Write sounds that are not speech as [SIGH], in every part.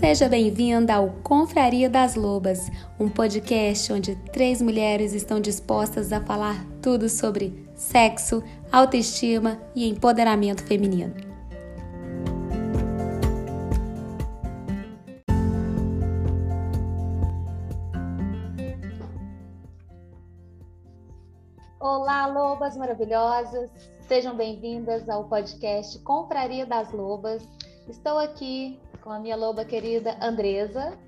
Seja bem-vinda ao Confraria das Lobas, um podcast onde três mulheres estão dispostas a falar tudo sobre sexo, autoestima e empoderamento feminino. Olá, lobas maravilhosas! Sejam bem-vindas ao podcast Confraria das Lobas. Estou aqui com a minha loba querida Andresa.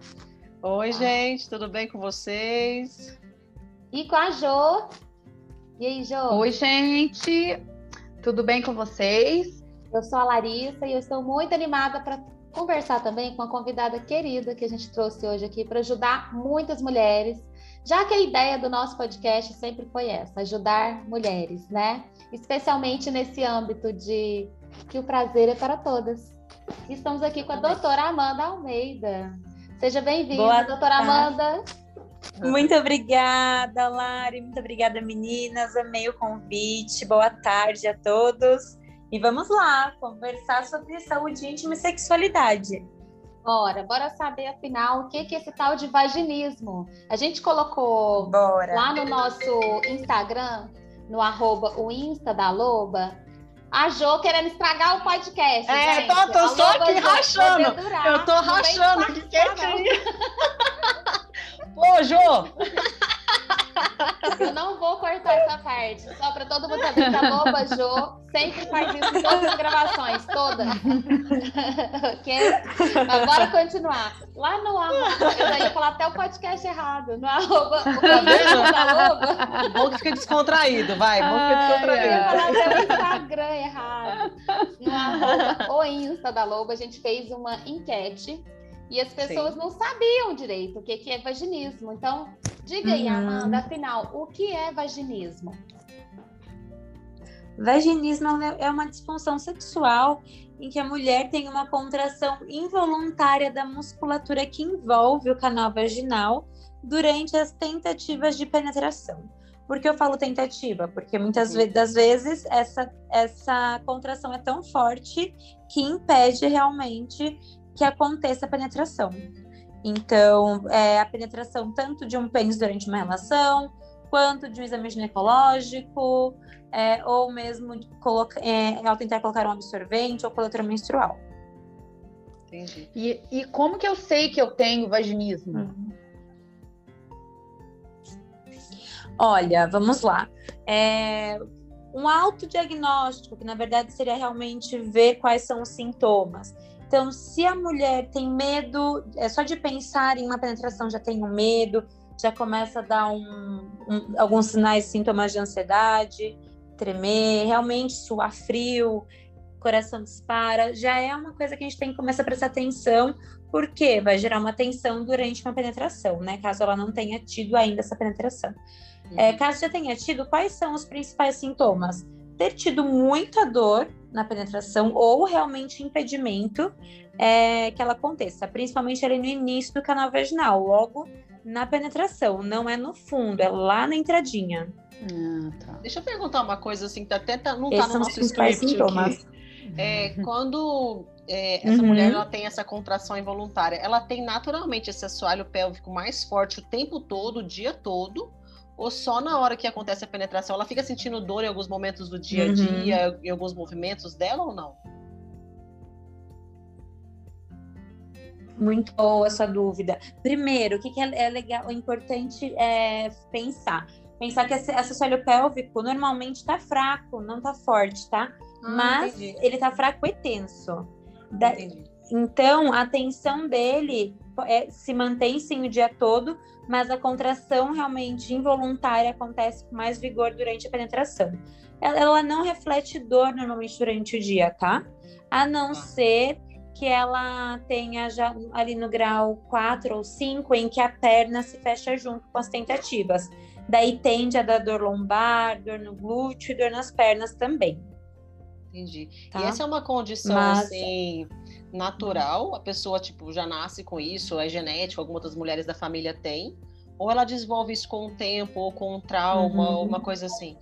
Oi, ah. gente, tudo bem com vocês? E com a Jo. E aí, Jo? Oi, gente, tudo bem com vocês? Eu sou a Larissa e eu estou muito animada para conversar também com a convidada querida que a gente trouxe hoje aqui para ajudar muitas mulheres, já que a ideia do nosso podcast sempre foi essa, ajudar mulheres, né? Especialmente nesse âmbito de que o prazer é para todas. Estamos aqui com a doutora Amanda Almeida. Seja bem-vinda, doutora Amanda. Muito obrigada, Lari. Muito obrigada, meninas. Amei o convite. Boa tarde a todos. E vamos lá conversar sobre saúde íntima e sexualidade. Bora, bora saber afinal o que, que é esse tal de vaginismo. A gente colocou bora. lá no nosso Instagram, no arroba o Insta da Loba, a Jo querendo estragar o podcast. É, gente. tô, tô só aqui rachando. Eu tô rachando aqui quietinho. [LAUGHS] Pô, Jo! Eu não vou cortar essa parte, só para todo mundo saber que a Loba Jo sempre faz isso em todas as gravações, todas. ok? Agora continuar. Lá no arroba, eu ia falar até o podcast errado, no arroba, o tá da. Bom que fica descontraído, vai, bom que fica descontraído. Eu ia falar até o Instagram errado. No arroba, o Insta da Loba, a gente fez uma enquete e as pessoas Sim. não sabiam direito o que, que é vaginismo. Então, diga aí, uhum. Amanda, afinal, o que é vaginismo? Vaginismo é uma disfunção sexual em que a mulher tem uma contração involuntária da musculatura que envolve o canal vaginal durante as tentativas de penetração. Por que eu falo tentativa? Porque muitas uhum. das vezes essa, essa contração é tão forte que impede realmente que aconteça a penetração. Então, é a penetração tanto de um pênis durante uma relação, quanto de um exame ginecológico, é, ou mesmo coloca, é, ao tentar colocar um absorvente ou coletora menstrual. Entendi. E, e como que eu sei que eu tenho vaginismo? Uhum. Olha, vamos lá. É, um autodiagnóstico, que na verdade seria realmente ver quais são os sintomas. Então, se a mulher tem medo, é só de pensar em uma penetração já tem um medo, já começa a dar um, um, alguns sinais, sintomas de ansiedade, tremer, realmente suar frio, coração dispara, já é uma coisa que a gente tem que começar a prestar atenção, porque vai gerar uma tensão durante uma penetração, né? Caso ela não tenha tido ainda essa penetração. É, uhum. caso já tenha tido, quais são os principais sintomas? Ter tido muita dor, na penetração ou realmente impedimento é, que ela aconteça, principalmente ali no início do canal vaginal, logo na penetração, não é no fundo, é lá na entradinha. Ah, tá. Deixa eu perguntar uma coisa assim, que até tá, não está no nosso script sintomas. aqui. É, quando é, essa uhum. mulher ela tem essa contração involuntária, ela tem naturalmente esse assoalho pélvico mais forte o tempo todo, o dia todo, ou só na hora que acontece a penetração? Ela fica sentindo dor em alguns momentos do dia a uhum. dia, uhum. em alguns movimentos dela ou não? Muito boa essa dúvida. Primeiro, o que, que é, é legal, é importante é pensar. Pensar que esse assoalho pélvico normalmente está fraco, não está forte, tá? Ah, Mas entendi. ele está fraco e tenso. Da... Então, a tensão dele é, se mantém sim o dia todo, mas a contração realmente involuntária acontece com mais vigor durante a penetração. Ela, ela não reflete dor normalmente durante o dia, tá? A não ah. ser que ela tenha já ali no grau 4 ou 5, em que a perna se fecha junto com as tentativas. Daí tende a dar dor lombar, dor no glúteo e dor nas pernas também. Entendi. Tá? E essa é uma condição Mas... assim natural, a pessoa tipo já nasce com isso, é genético, algumas das mulheres da família têm, ou ela desenvolve isso com o tempo, ou com um trauma, uhum. ou uma coisa assim?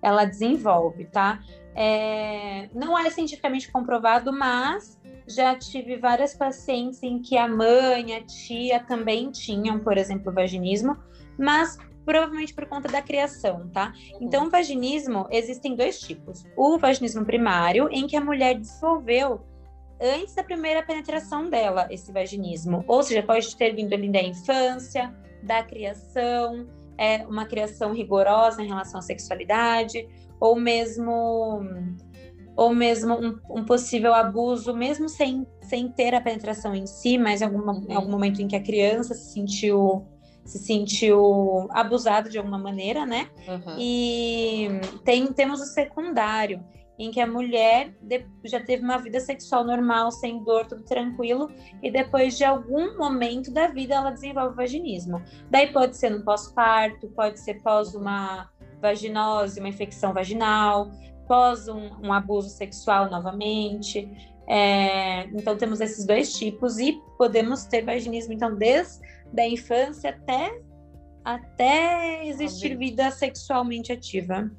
Ela desenvolve, tá? É, não é cientificamente comprovado, mas já tive várias pacientes em que a mãe, a tia também tinham, por exemplo, vaginismo, mas provavelmente por conta da criação, tá? Uhum. Então, o vaginismo existem dois tipos: o vaginismo primário, em que a mulher desenvolveu antes da primeira penetração dela esse vaginismo, ou seja, pode ter vindo ali da infância, da criação, é uma criação rigorosa em relação à sexualidade, ou mesmo ou mesmo um, um, possível abuso, mesmo sem, sem ter a penetração em si, mas em, alguma, em algum momento em que a criança se sentiu se sentiu abusada de alguma maneira, né? Uhum. E tem, temos o secundário, em que a mulher já teve uma vida sexual normal, sem dor, tudo tranquilo, e depois de algum momento da vida ela desenvolve vaginismo. Daí pode ser no pós-parto, pode ser pós uma vaginose, uma infecção vaginal, pós um, um abuso sexual novamente. É, então temos esses dois tipos e podemos ter vaginismo então desde a infância até até existir vida sexualmente ativa.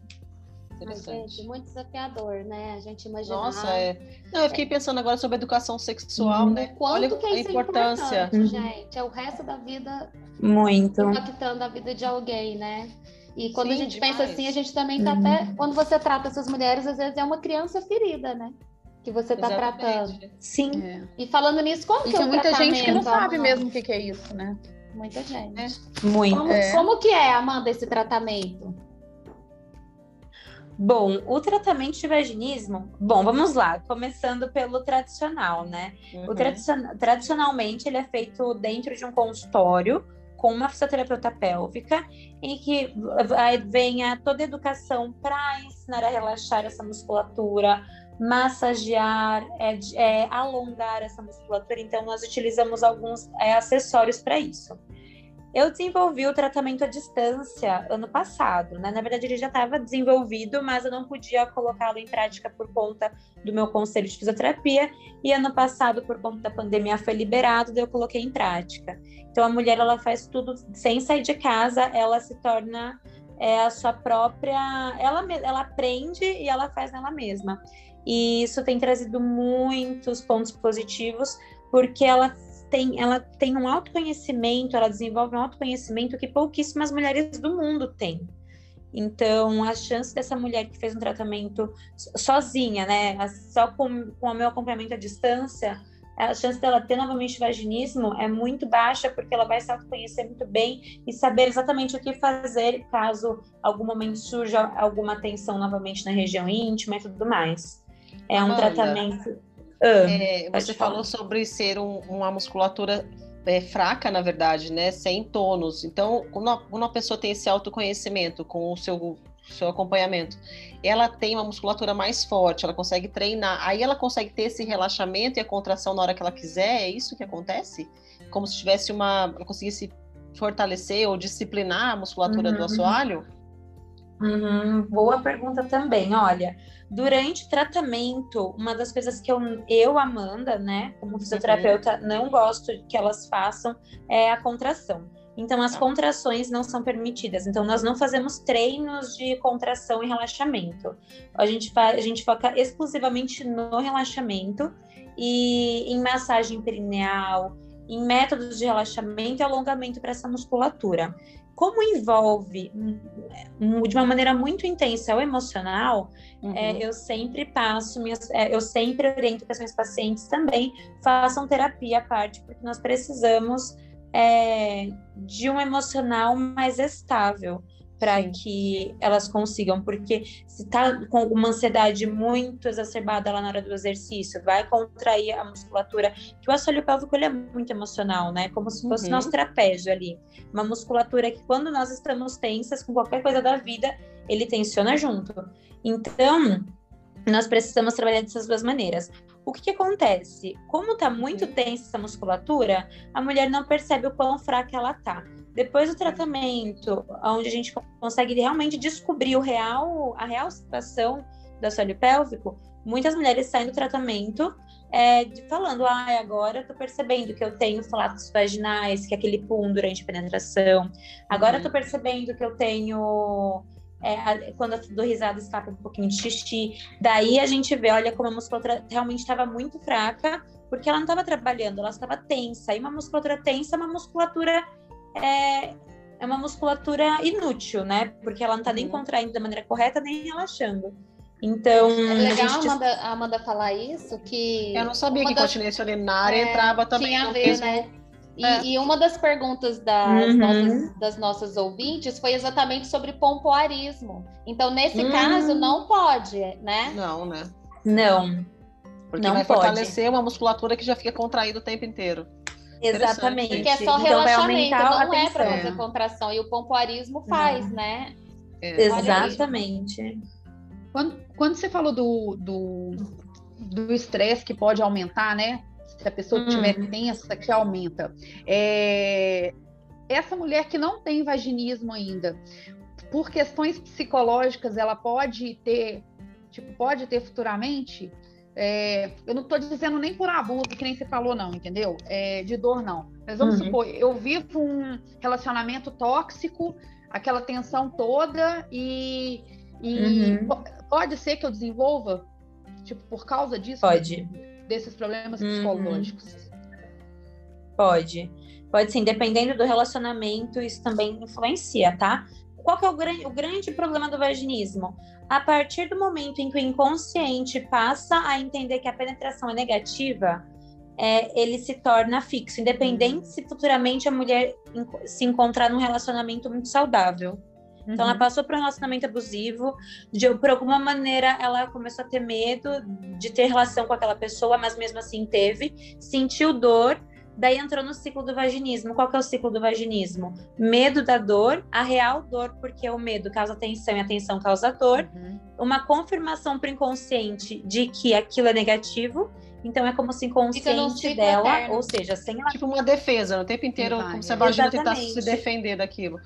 Gente, muito desafiador, né? A gente imagina. Nossa, é. Não, eu fiquei pensando agora sobre educação sexual, uhum. né? Quanto Olha que é a importância. Uhum. gente. É o resto da vida muito impactando a vida de alguém, né? E quando Sim, a gente demais. pensa assim, a gente também tá uhum. até. Quando você trata essas mulheres, às vezes é uma criança ferida, né? Que você tá Exatamente. tratando. Sim. É. E falando nisso, como e que é o muita gente que não sabe mesmo o que, que é isso, né? Muita gente. É. Muito. Como, é. como que é, Amanda, esse tratamento? Bom, o tratamento de vaginismo, bom, vamos lá, começando pelo tradicional, né? Uhum. O tradicion, tradicionalmente ele é feito dentro de um consultório com uma fisioterapeuta pélvica, em que vem a toda a educação para ensinar a relaxar essa musculatura, massagear, é, é, alongar essa musculatura. Então, nós utilizamos alguns é, acessórios para isso. Eu desenvolvi o tratamento à distância ano passado, né? Na verdade, ele já estava desenvolvido, mas eu não podia colocá-lo em prática por conta do meu conselho de fisioterapia. E ano passado, por conta da pandemia, foi liberado, daí eu coloquei em prática. Então, a mulher ela faz tudo sem sair de casa, ela se torna é, a sua própria. Ela, ela aprende e ela faz nela mesma. E isso tem trazido muitos pontos positivos, porque ela tem, ela tem um autoconhecimento, ela desenvolve um autoconhecimento que pouquíssimas mulheres do mundo têm. Então, a chance dessa mulher que fez um tratamento sozinha, né, só com, com o meu acompanhamento à distância, a chance dela ter novamente vaginismo é muito baixa, porque ela vai se autoconhecer muito bem e saber exatamente o que fazer caso algum momento surja alguma tensão novamente na região íntima e tudo mais. É um tratamento. Ah, é, você falou sobre ser um, uma musculatura é, fraca, na verdade, né? Sem tônus. Então, quando, quando uma pessoa tem esse autoconhecimento com o seu, seu acompanhamento, ela tem uma musculatura mais forte, ela consegue treinar. Aí ela consegue ter esse relaxamento e a contração na hora que ela quiser. É isso que acontece? Como se tivesse uma. Ela conseguisse fortalecer ou disciplinar a musculatura uhum. do assoalho? Uhum. Boa pergunta também. Olha, Durante o tratamento, uma das coisas que eu, eu Amanda, né, como fisioterapeuta, uhum. não gosto que elas façam é a contração. Então, as tá. contrações não são permitidas. Então, nós não fazemos treinos de contração e relaxamento. A gente, a gente foca exclusivamente no relaxamento e em massagem perineal, em métodos de relaxamento e alongamento para essa musculatura como envolve de uma maneira muito intensa o emocional, uhum. é, eu sempre passo, minhas, é, eu sempre oriento que as minhas pacientes também façam terapia à parte, porque nós precisamos é, de um emocional mais estável para que elas consigam, porque se está com uma ansiedade muito exacerbada lá na hora do exercício, vai contrair a musculatura, que o assoalho pélvico ele é muito emocional, né? Como se fosse uhum. nosso trapézio ali. Uma musculatura que quando nós estamos tensas com qualquer coisa da vida, ele tensiona junto. Então, nós precisamos trabalhar dessas duas maneiras. O que, que acontece? Como está muito tensa essa musculatura, a mulher não percebe o quão fraca ela está. Depois do tratamento, onde a gente consegue realmente descobrir o real, a real situação do assoalho pélvico, muitas mulheres saem do tratamento é, falando, ah, agora eu tô percebendo que eu tenho flatos vaginais, que é aquele pum durante a penetração. Agora uhum. eu tô percebendo que eu tenho é, quando eu dou risada escapa um pouquinho de xixi. Daí a gente vê, olha como a musculatura realmente estava muito fraca, porque ela não estava trabalhando, ela estava tensa. E uma musculatura tensa é uma musculatura é, é uma musculatura inútil, né? Porque ela não está nem uhum. contraindo da maneira correta, nem relaxando. Então. É legal a, gente... Amanda, a Amanda falar isso, que. Eu não sabia que das... continência urinária é, entrava também tinha a ver, mesmo... né? E, é. e, uma das perguntas das, uhum. nossas, das nossas ouvintes foi exatamente sobre pompoarismo. Então, nesse uhum. caso, não pode, né? Não, né? Não. Porque não vai pode. fortalecer uma musculatura que já fica contraída o tempo inteiro. Exatamente. Porque é só então, relaxamento, não é para fazer contração. E o pompoarismo faz, não. né? É. Exatamente. Quando, quando você falou do estresse do que pode aumentar, né? Se a pessoa hum. tiver tensa, que aumenta. É, essa mulher que não tem vaginismo ainda, por questões psicológicas, ela pode ter, tipo, pode ter futuramente. É, eu não estou dizendo nem por abuso, que nem você falou, não, entendeu? É, de dor, não. Mas vamos uhum. supor, eu vivo um relacionamento tóxico, aquela tensão toda, e, e uhum. pode ser que eu desenvolva, tipo, por causa disso? Pode. Desses problemas uhum. psicológicos. Pode. Pode sim, dependendo do relacionamento, isso também influencia, tá? Qual que é o, grande, o grande problema do vaginismo? A partir do momento em que o inconsciente passa a entender que a penetração é negativa, é, ele se torna fixo, independente se futuramente a mulher se encontrar num relacionamento muito saudável. Então, ela uhum. passou por um relacionamento abusivo, de, por alguma maneira ela começou a ter medo de ter relação com aquela pessoa, mas mesmo assim teve, sentiu dor, daí entrou no ciclo do vaginismo. Qual que é o ciclo do vaginismo? Medo da dor, a real dor, porque o medo causa tensão e a tensão causa dor, uhum. uma confirmação para o inconsciente de que aquilo é negativo, então é como se inconsciente dela, eterno. ou seja, sem ela... Tipo uma defesa, o tempo inteiro, como se a vagina tentasse se defender daquilo.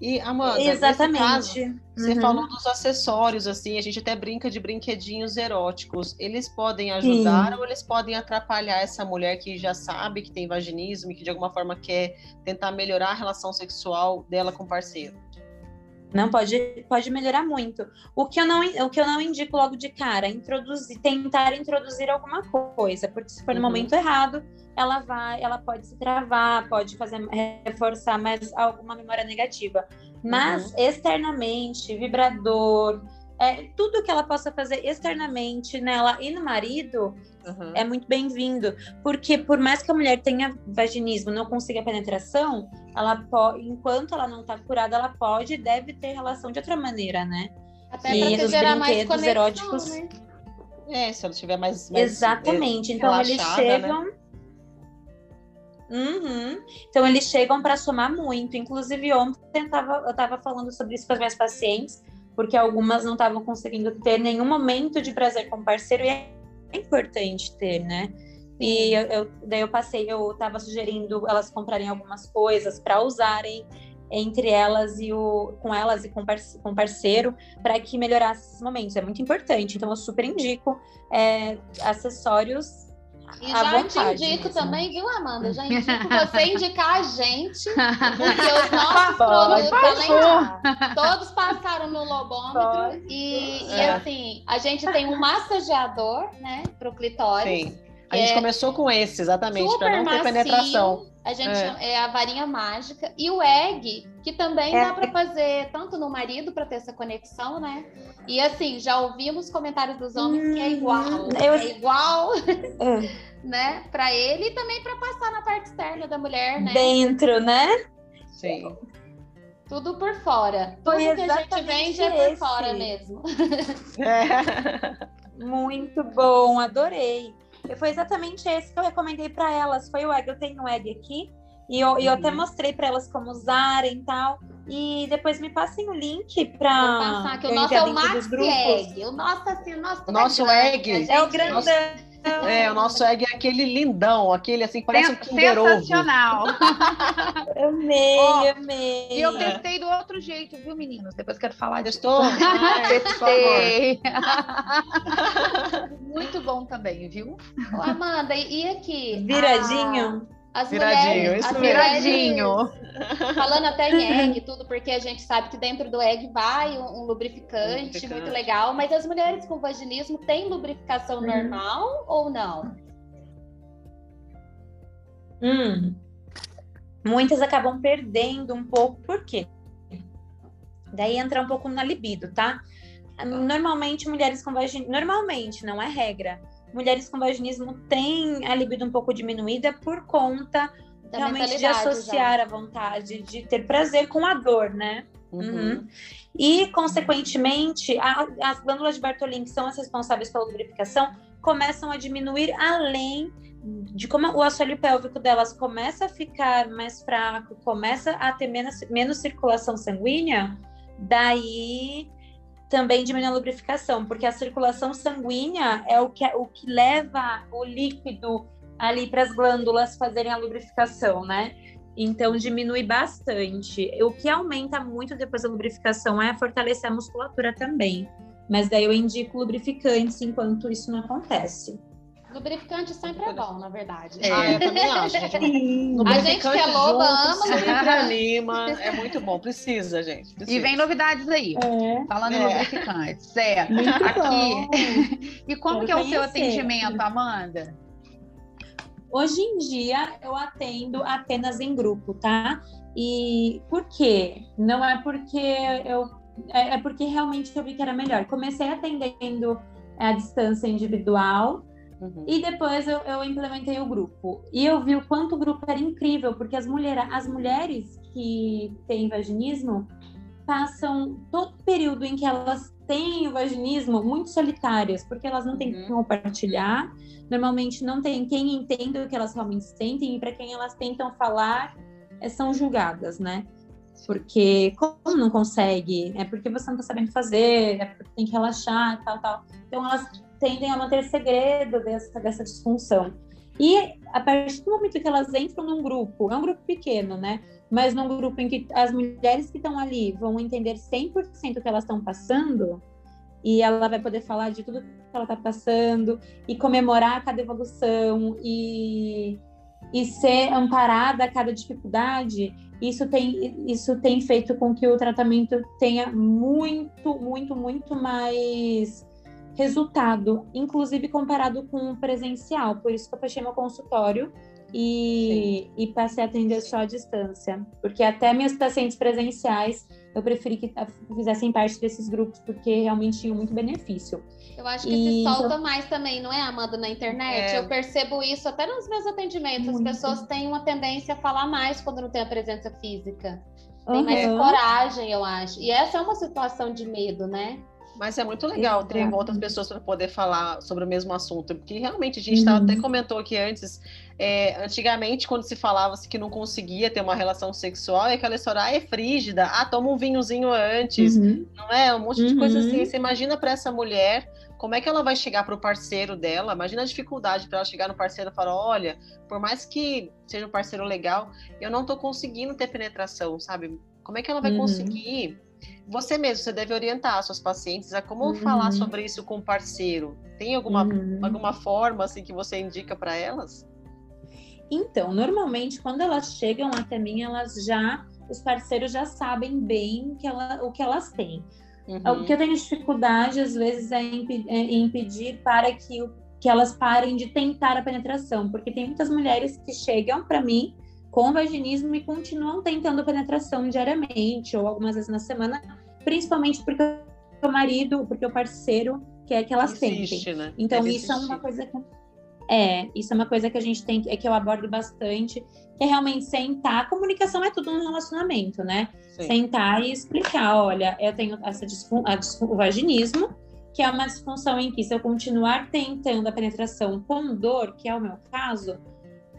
E, Amanda, Exatamente. Caso, uhum. você falou dos acessórios, assim, a gente até brinca de brinquedinhos eróticos. Eles podem ajudar Sim. ou eles podem atrapalhar essa mulher que já sabe que tem vaginismo e que de alguma forma quer tentar melhorar a relação sexual dela com o parceiro? Não pode, pode melhorar muito. O que eu não, o que eu não indico logo de cara, introduzir, tentar introduzir alguma coisa, porque se for no uhum. momento errado, ela vai, ela pode se travar, pode fazer reforçar mais alguma memória negativa. Mas uhum. externamente, vibrador, é, tudo que ela possa fazer externamente nela e no marido uhum. é muito bem-vindo. Porque por mais que a mulher tenha vaginismo, não consiga penetração, ela pode, enquanto ela não está curada, ela pode e deve ter relação de outra maneira, né? Até e os gerar brinquedos mais conexão, eróticos. Né? É, se ela tiver mais. mais Exatamente. Então eles né? chegam. Né? Uhum. Então eles chegam para somar muito. Inclusive ontem eu tava, eu tava falando sobre isso com as minhas pacientes porque algumas não estavam conseguindo ter nenhum momento de prazer com o parceiro e é importante ter, né? E eu, eu, daí eu passei, eu estava sugerindo elas comprarem algumas coisas para usarem entre elas e o com elas e com, com parceiro para que melhorasse esses momentos. É muito importante. Então eu super indico é, acessórios e já vontade, te indico mesmo. também, viu, Amanda? Já [LAUGHS] indico você indicar a gente, porque os nossos produtos, além todos passaram no lobômetro. E, é. e, assim, a gente tem um massageador, né, para o clitóris. Sim. A gente é começou com esse, exatamente, para não ter macio, penetração. A gente é. É. a varinha mágica e o egg, que também é. dá para fazer tanto no marido para ter essa conexão, né? E assim, já ouvimos comentários dos homens hum, que é hum, igual, eu... é igual, [LAUGHS] é. né, para ele e também para passar na parte externa da mulher, né? Dentro, né? Sim. Tudo por fora. Tudo Foi que a gente vende é por fora mesmo. [LAUGHS] É. Muito bom, adorei. Foi exatamente esse que eu recomendei para elas. Foi o egg. Eu tenho o egg aqui. E eu, uhum. eu até uhum. mostrei para elas como usarem e tal. E depois me passem o link para. passar, que o nosso é o Max Egg. O nosso, assim, o nosso, o nosso egg. É o grandão. Nosso... É, o nosso egg é aquele lindão, aquele assim, parece um Kinder Sensacional. [LAUGHS] amei, oh, amei. E eu testei do outro jeito, viu, meninos? Depois quero falar disso. Testou? [LAUGHS] Ah, testei. [LAUGHS] Muito bom também, viu? Amanda, e aqui? Viradinho? As viradinho, mulheres, isso as viradinho. mulheres, falando até em [LAUGHS] egg tudo, porque a gente sabe que dentro do egg vai um, um lubrificante, Lubrificante. muito legal, mas as mulheres com vaginismo têm lubrificação Uhum. normal ou não? Hum. Muitas acabam perdendo um pouco, por quê? Daí entra um pouco na libido, tá? Normalmente, mulheres com vaginismo. Normalmente, não é regra. Mulheres com vaginismo têm a libido um pouco diminuída por conta Da realmente de associar a vontade de ter prazer com a dor, né? Uhum. Uhum. E, consequentemente, a- as glândulas de Bartolin, que são as responsáveis pela lubrificação, começam a diminuir além de como o assoalho pélvico delas começa a ficar mais fraco, começa a ter menos, menos circulação sanguínea, daí também diminui a lubrificação, porque a circulação sanguínea é o que, o que leva o líquido ali para as glândulas fazerem a lubrificação, né? Então diminui bastante. O que aumenta muito depois da lubrificação é fortalecer a musculatura também. Mas daí eu indico lubrificantes enquanto isso não acontece. Lubrificante sempre é bom, na verdade. Ah, eu também acho, gente. [LAUGHS] A gente que é Lubrificante loba ama lubrificante. anima. É muito bom. Precisa, gente. Precisa. E vem novidades aí. É. Falando em É. lubrificantes. É. Muito Aqui. E como Quero que é o seu atendimento, Amanda? Hoje em dia eu atendo apenas em grupo, tá? E por quê? Não é porque eu é é porque realmente eu vi que era melhor. Comecei atendendo à distância individual Uhum. e depois eu, eu implementei o grupo. E eu vi o quanto o grupo era incrível, porque as, mulher, as mulheres que têm vaginismo passam todo o período em que elas têm o vaginismo muito solitárias, porque elas não têm Uhum. quem compartilhar, normalmente não tem quem entenda o que elas realmente sentem, e para quem elas tentam falar, eh, são julgadas, né? Porque como não consegue, é porque você não tá sabendo fazer, é porque tem que relaxar, tal, tal. Então elas tendem a manter segredo dessa, dessa disfunção. E a partir do momento que elas entram num grupo, é um grupo pequeno, né? Mas num grupo em que as mulheres que estão ali vão entender 100% o que elas estão passando, e ela vai poder falar de tudo que ela está passando, e comemorar cada evolução, e, e ser amparada a cada dificuldade, isso tem, isso tem feito com que o tratamento tenha muito, muito, muito mais resultado, inclusive comparado com o presencial. Por isso que eu fechei meu consultório e, e passei a atender só à distância. Porque até meus pacientes presenciais eu preferi que fizessem parte desses grupos, porque realmente tinham muito benefício. Eu acho que E- se solta mais também, não é, Amanda, na internet? É. Eu percebo isso até nos meus atendimentos. Muito. As pessoas têm uma tendência a falar mais quando não tem a presença física. Tem mais Aham. coragem, eu acho. E essa é uma situação de medo, né? Mas é muito legal ter Exato. outras pessoas para poder falar sobre o mesmo assunto, porque realmente a gente Uhum. até comentou aqui antes, é, antigamente quando se falava que não conseguia ter uma relação sexual, é aquela história, ah, é frígida, ah, toma um vinhozinho antes, Uhum. não é? Um monte de coisa Uhum. assim. Você imagina para essa mulher como é que ela vai chegar para o parceiro dela? Imagina a dificuldade para ela chegar no parceiro e falar: olha, por mais que seja um parceiro legal, eu não tô conseguindo ter penetração, sabe? Como é que ela vai Uhum. conseguir? Você mesmo, você deve orientar suas pacientes a como Uhum. falar sobre isso com o parceiro. Tem alguma, Uhum. alguma forma assim que você indica para elas? Então, normalmente, quando elas chegam até mim, elas já, os parceiros já sabem bem que ela, o que elas têm. Uhum. O que eu tenho dificuldade, às vezes, é impe- é impedir para que, que elas parem de tentar a penetração, porque tem muitas mulheres que chegam para mim com vaginismo e continuam tentando penetração diariamente ou algumas vezes na semana, principalmente porque o marido, porque o parceiro quer que elas tentem. Insiste, né? Então, Deve isso é uma coisa que. É, isso é uma coisa que a gente tem, é que eu abordo bastante, que é realmente sentar. A comunicação é tudo no relacionamento, né? Sim. Sentar e explicar: olha, eu tenho essa disfun o vaginismo, que é uma disfunção em que, se eu continuar tentando a penetração com dor, que é o meu caso,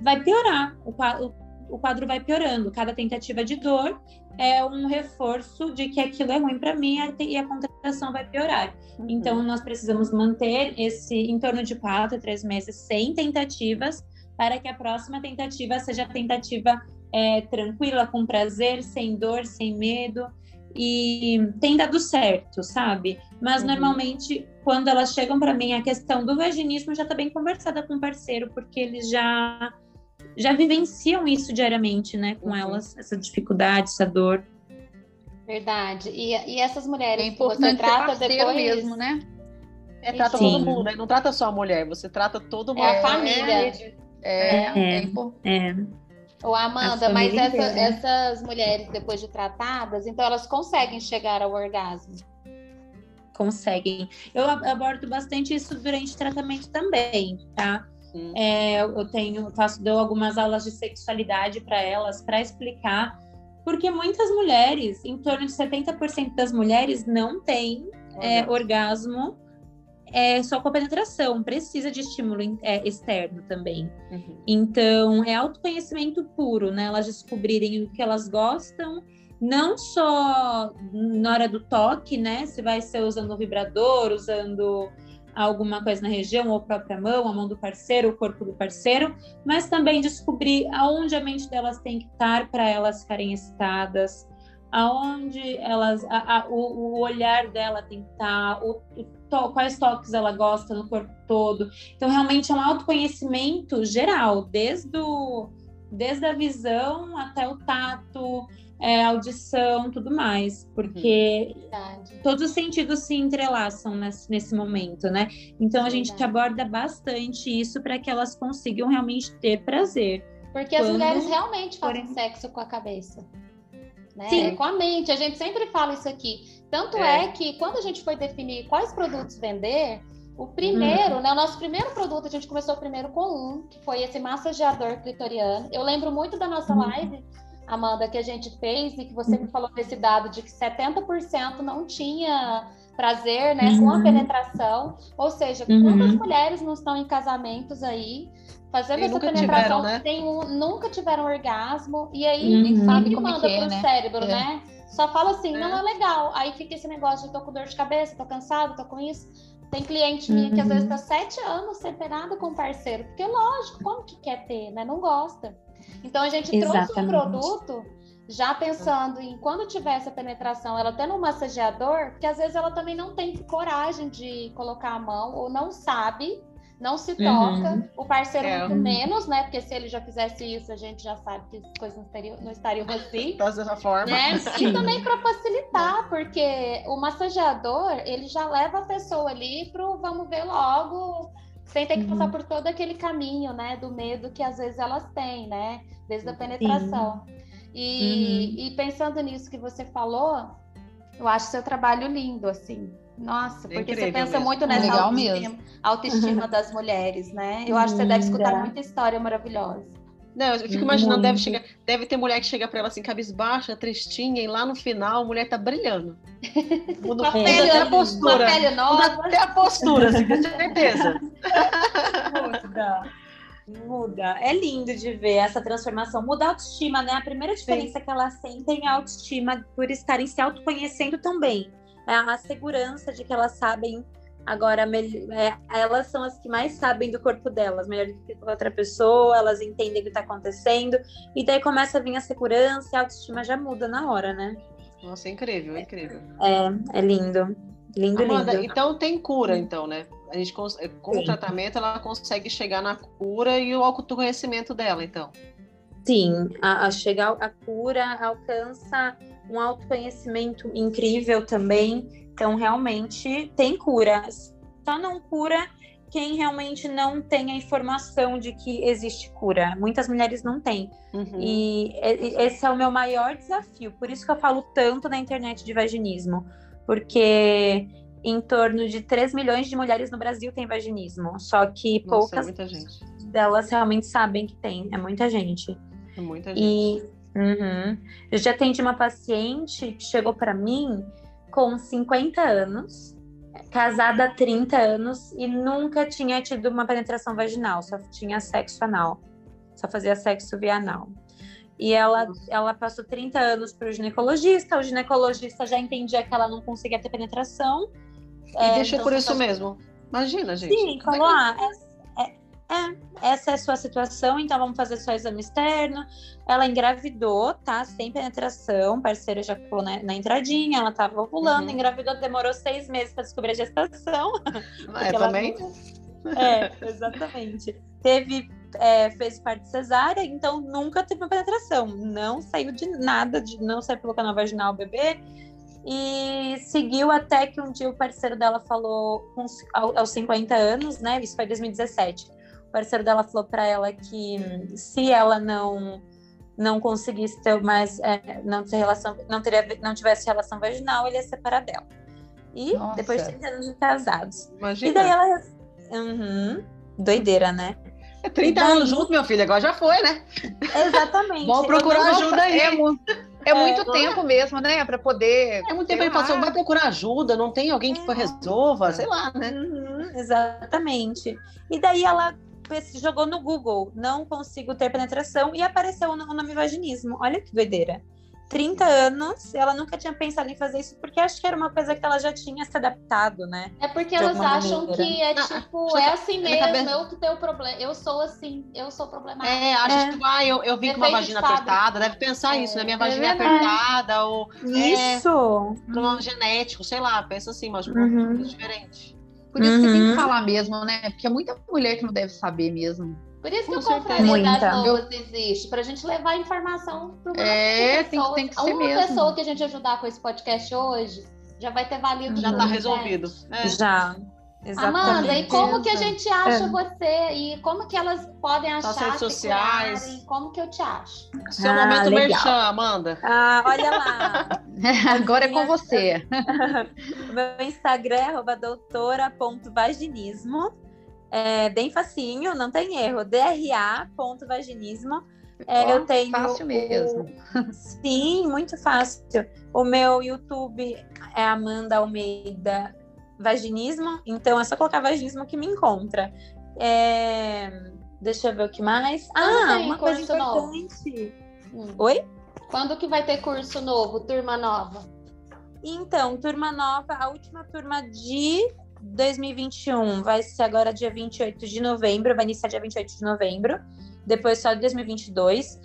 vai piorar. O quadro, o quadro vai piorando. Cada tentativa de dor é um reforço de que aquilo é ruim para mim e a contração vai piorar. Uhum. Então, nós precisamos manter esse em torno de quatro, três meses sem tentativas, para que a próxima tentativa seja tentativa é, tranquila, com prazer, sem dor, sem medo. E tem dado certo, sabe? Mas Uhum. normalmente, quando elas chegam para mim, a questão do vaginismo já está bem conversada com o parceiro, porque eles já já vivenciam isso diariamente, né, com uhum. elas, essa dificuldade, essa dor. Verdade. E, e essas mulheres é que você trata depois mesmo, né? É, trata Sim. todo mundo, né? Não trata só a mulher, você trata todo mundo. É a família. É, é, é, é. Ô, Amanda, mas essa, essas mulheres, depois de tratadas, então elas conseguem chegar ao orgasmo? Conseguem. Eu abordo bastante isso durante o tratamento também, tá? Hum. É, eu tenho, faço, dou algumas aulas de sexualidade para elas, para explicar, porque muitas mulheres, em torno de 70% das mulheres, não têm é, orgasmo é só com a penetração, precisa de estímulo é, externo também. Uhum. Então, é autoconhecimento puro, né? Elas descobrirem o que elas gostam, não só na hora do toque, né? Se vai ser usando o vibrador, usando alguma coisa na região, ou própria mão, a mão do parceiro, o corpo do parceiro, mas também descobrir aonde a mente delas tem que estar para elas ficarem excitadas, aonde elas, a, a, o, o, olhar dela tem que estar, o, o to, quais toques ela gosta no corpo todo. Então, realmente é um autoconhecimento geral, desde, o, desde a visão até o tato, é, audição, tudo mais, porque Verdade. todos os sentidos se entrelaçam nesse, nesse momento, né? Então, a Verdade. gente aborda bastante isso para que elas consigam realmente ter prazer. Porque as mulheres realmente fazem sexo com a cabeça né? Sim. É com a mente. A gente sempre fala isso aqui. Tanto é. é que quando a gente foi definir quais produtos vender, o primeiro, uhum. né? O nosso primeiro produto, a gente começou primeiro com um, que foi esse massageador clitoriano. Eu lembro muito da nossa uhum. live, Amanda, que a gente fez e que você me falou desse dado de que 70% não tinha prazer, né, uhum. com a uhum. penetração. Ou seja, quantas uhum. mulheres não estão em casamentos aí fazendo essa penetração, tiveram, né? um, nunca tiveram orgasmo, e aí uhum. sabe como manda é, pro né? cérebro, é. né? Só fala assim, é. não é legal. Aí fica esse negócio de tô com dor de cabeça, tô cansado, tô com isso. Tem cliente minha uhum. que às vezes tá sete anos separado com o parceiro, porque lógico, como que quer ter, né? Não gosta. Então a gente Exatamente. trouxe um produto já pensando em quando tiver essa penetração, ela tendo um massageador, porque às vezes ela também não tem coragem de colocar a mão ou não sabe não se toca, uhum. o parceiro é. muito menos, né? Porque se ele já fizesse isso, a gente já sabe que as coisas não estariam, não estariam assim. [LAUGHS] Dessa forma. Né? [LAUGHS] E também para facilitar, porque o massageador, ele já leva a pessoa ali pro vamos ver logo, sem ter que passar uhum. por todo aquele caminho, né? Do medo que às vezes elas têm, né? Desde a penetração. E, uhum. e pensando nisso que você falou, eu acho seu trabalho lindo, assim. Nossa, é porque você pensa mesmo. muito nessa Legal autoestima, autoestima das mulheres, né? Eu acho que você deve escutar muita história maravilhosa. Não, eu fico imaginando, deve, chegar, deve ter mulher que chega para ela assim, cabisbaixa, tristinha, e lá no final a mulher tá brilhando. [LAUGHS] Muda, uma pele, até a postura. Uma pele nova. Muda até a postura, assim, com certeza. [LAUGHS] Muda. Muda. É lindo de ver essa transformação. Muda a autoestima, né? A primeira diferença Sim. que elas sentem é a autoestima por estarem se autoconhecendo também é a segurança de que elas sabem agora é, elas são as que mais sabem do corpo delas, melhor do que outra pessoa, elas entendem o que está acontecendo, e daí começa a vir a segurança e a autoestima já muda na hora, né? Nossa, é incrível, é incrível. É, é lindo. Lindo, Amanda, lindo. Então tem cura, então, né? A gente com Sim. o tratamento ela consegue chegar na cura e o autoconhecimento dela, então. Sim, a, a chegar a cura alcança um autoconhecimento incrível também. Então, realmente tem cura. Só não cura quem realmente não tem a informação de que existe cura. Muitas mulheres não têm. Uhum. E esse é o meu maior desafio. Por isso que eu falo tanto na internet de vaginismo. Porque em torno de 3 milhões de mulheres no Brasil têm vaginismo. Só que Nossa, é poucas é delas realmente sabem que tem. É muita gente. É muita gente. E Uhum. Eu já atendi uma paciente que chegou para mim com 50 anos, casada há 30 anos e nunca tinha tido uma penetração vaginal, só tinha sexo anal, só fazia sexo via anal. E ela, ela passou 30 anos para o ginecologista, o ginecologista já entendia que ela não conseguia ter penetração. E é, deixou então por isso mesmo. Imagina, gente. Sim, falou: ah, é, essa é a sua situação, então vamos fazer só exame externo. Ela engravidou, tá? Sem penetração, parceiro já pulou na, na entradinha, ela tava ovulando, uhum. engravidou, demorou seis meses para descobrir a gestação. [LAUGHS] É, também? É, exatamente. Teve é, fez parte cesárea, então nunca teve uma penetração, não saiu de nada, de não saiu pelo canal vaginal o bebê, e seguiu até que um dia o parceiro dela falou, aos 50 anos, né? Isso foi em 2017. O parceiro dela falou para ela que se ela não não conseguisse ter mais, é, não ter relação, não teria, não tivesse relação vaginal, ele ia separar dela. E Nossa. depois de 30 anos de casados. Imagina. E daí ela, uhum, doideira, né? É 30 daí... anos junto, meu filho, agora já foi, né? Exatamente. Vamos procurar ajuda aí. É, é muito é, tempo mesmo, né? Para poder. É muito tempo. Ele passou, vai procurar ajuda, não tem alguém que é. resolva, sei lá, né? Uhum, exatamente. E daí ela jogou no Google, não consigo ter penetração, e apareceu o nome vaginismo. Olha que doideira. 30 anos, ela nunca tinha pensado em fazer isso, porque acho que era uma coisa que ela já tinha se adaptado, né? É porque elas acham maneira. que é tipo, ah, é assim mesmo, eu que tenho problema, eu sou assim, eu sou problemática. É, acho é. tipo, ah, eu, eu vim com uma vagina apertada, deve pensar é. isso, né? Minha vagina é, é apertada, ou... Isso! É, problema genético, sei lá, pensa assim, mas uhum. diferente. Por isso uhum. que tem que uhum. falar mesmo, né? Porque é muita mulher que não deve saber mesmo. Por isso que o Confraria das Novas existe, para a gente levar informação para é, tem, tem que ser Uma mesmo. pessoa que a gente ajudar com esse podcast hoje já vai ter valido. Já está resolvido. É. Já. Exatamente. Amanda, e como que a gente acha é. você? E como que elas podem achar? Nas redes sociais. Curarem? Como que eu te acho? Seu ah, momento legal. merchan, Amanda. Ah, olha lá. [LAUGHS] Agora é com você. [LAUGHS] Meu Instagram é doutora.vaginismo. É bem facinho, não tem erro. DRA.vaginismo. É, oh, eu tenho. Fácil mesmo. O... Sim, muito fácil. O meu YouTube é Amanda Almeida Vaginismo, então é só colocar vaginismo que me encontra. É... Deixa eu ver o que mais. Ah, uma coisa importante. Hum. Oi? Quando que vai ter curso novo, turma nova? Então, turma nova, a última turma de 2021 vai ser agora dia 28 de novembro, vai iniciar dia 28 de novembro, depois só de 2022.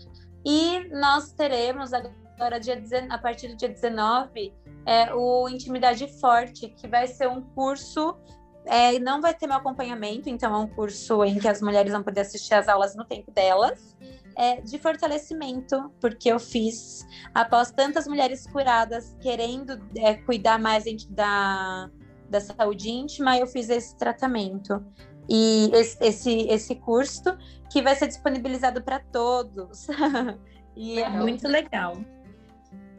E nós teremos agora, dia, a partir do dia 19, é, o Intimidade Forte, que vai ser um curso. É, não vai ter meu acompanhamento, então é um curso em que as mulheres vão poder assistir as aulas no tempo delas. É, de fortalecimento, porque eu fiz após tantas mulheres curadas querendo é, cuidar mais da, da saúde íntima, eu fiz esse tratamento. E esse, esse, esse curso que vai ser disponibilizado para todos. [LAUGHS] e é muito legal.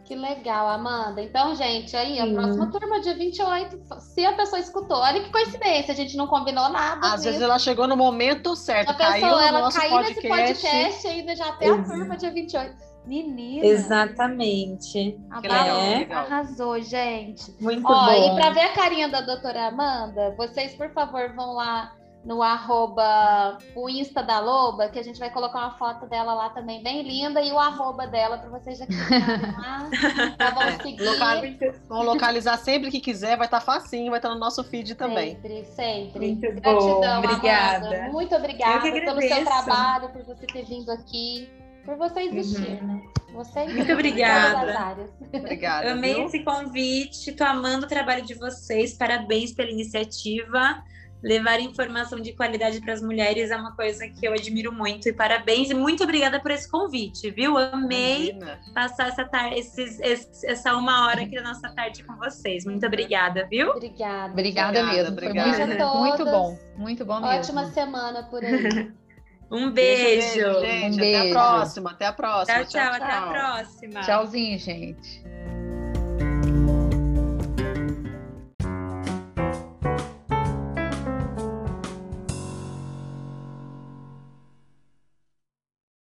Que legal, Amanda. Então, gente, aí, a Sim. próxima turma, dia 28, se a pessoa escutou, olha que coincidência, a gente não combinou nada. Às vezes ela chegou no momento certo, a caiu pessoa, no ela nosso caiu podcast. nesse podcast ainda já até a turma dia 28. Menina. Exatamente. Legal, é. Arrasou, gente. Muito Ó, bom. E para ver a carinha da doutora Amanda, vocês, por favor, vão lá no arroba, o Insta da Loba, que a gente vai colocar uma foto dela lá também bem linda, e o arroba dela para vocês já clicarem lá. [LAUGHS] Vão seguir. vão localizar sempre que quiser, vai estar tá facinho, vai estar tá no nosso feed também. Sempre, sempre. Muito Gratidão, bom. Obrigada. Amanda. Muito obrigada pelo seu trabalho, por você ter vindo aqui por você existir, uhum. né? Você Muito obrigada. Obrigada. Amei viu? esse convite, tô amando o trabalho de vocês, parabéns pela iniciativa. Levar informação de qualidade para as mulheres é uma coisa que eu admiro muito e parabéns e muito obrigada por esse convite, viu? Amei Imagina. passar essa tarde, esses, essa uma hora aqui da nossa tarde com vocês. Muito obrigada, viu? Obrigada. Obrigada, obrigada mesmo. Obrigada. Foi muito, muito bom, muito bom mesmo. Ótima semana por aí. [LAUGHS] Um beijo. beijo gente. Um beijo. Até a próxima. Até a próxima. Tchau, tchau, tchau. Até a próxima. Tchauzinho, gente.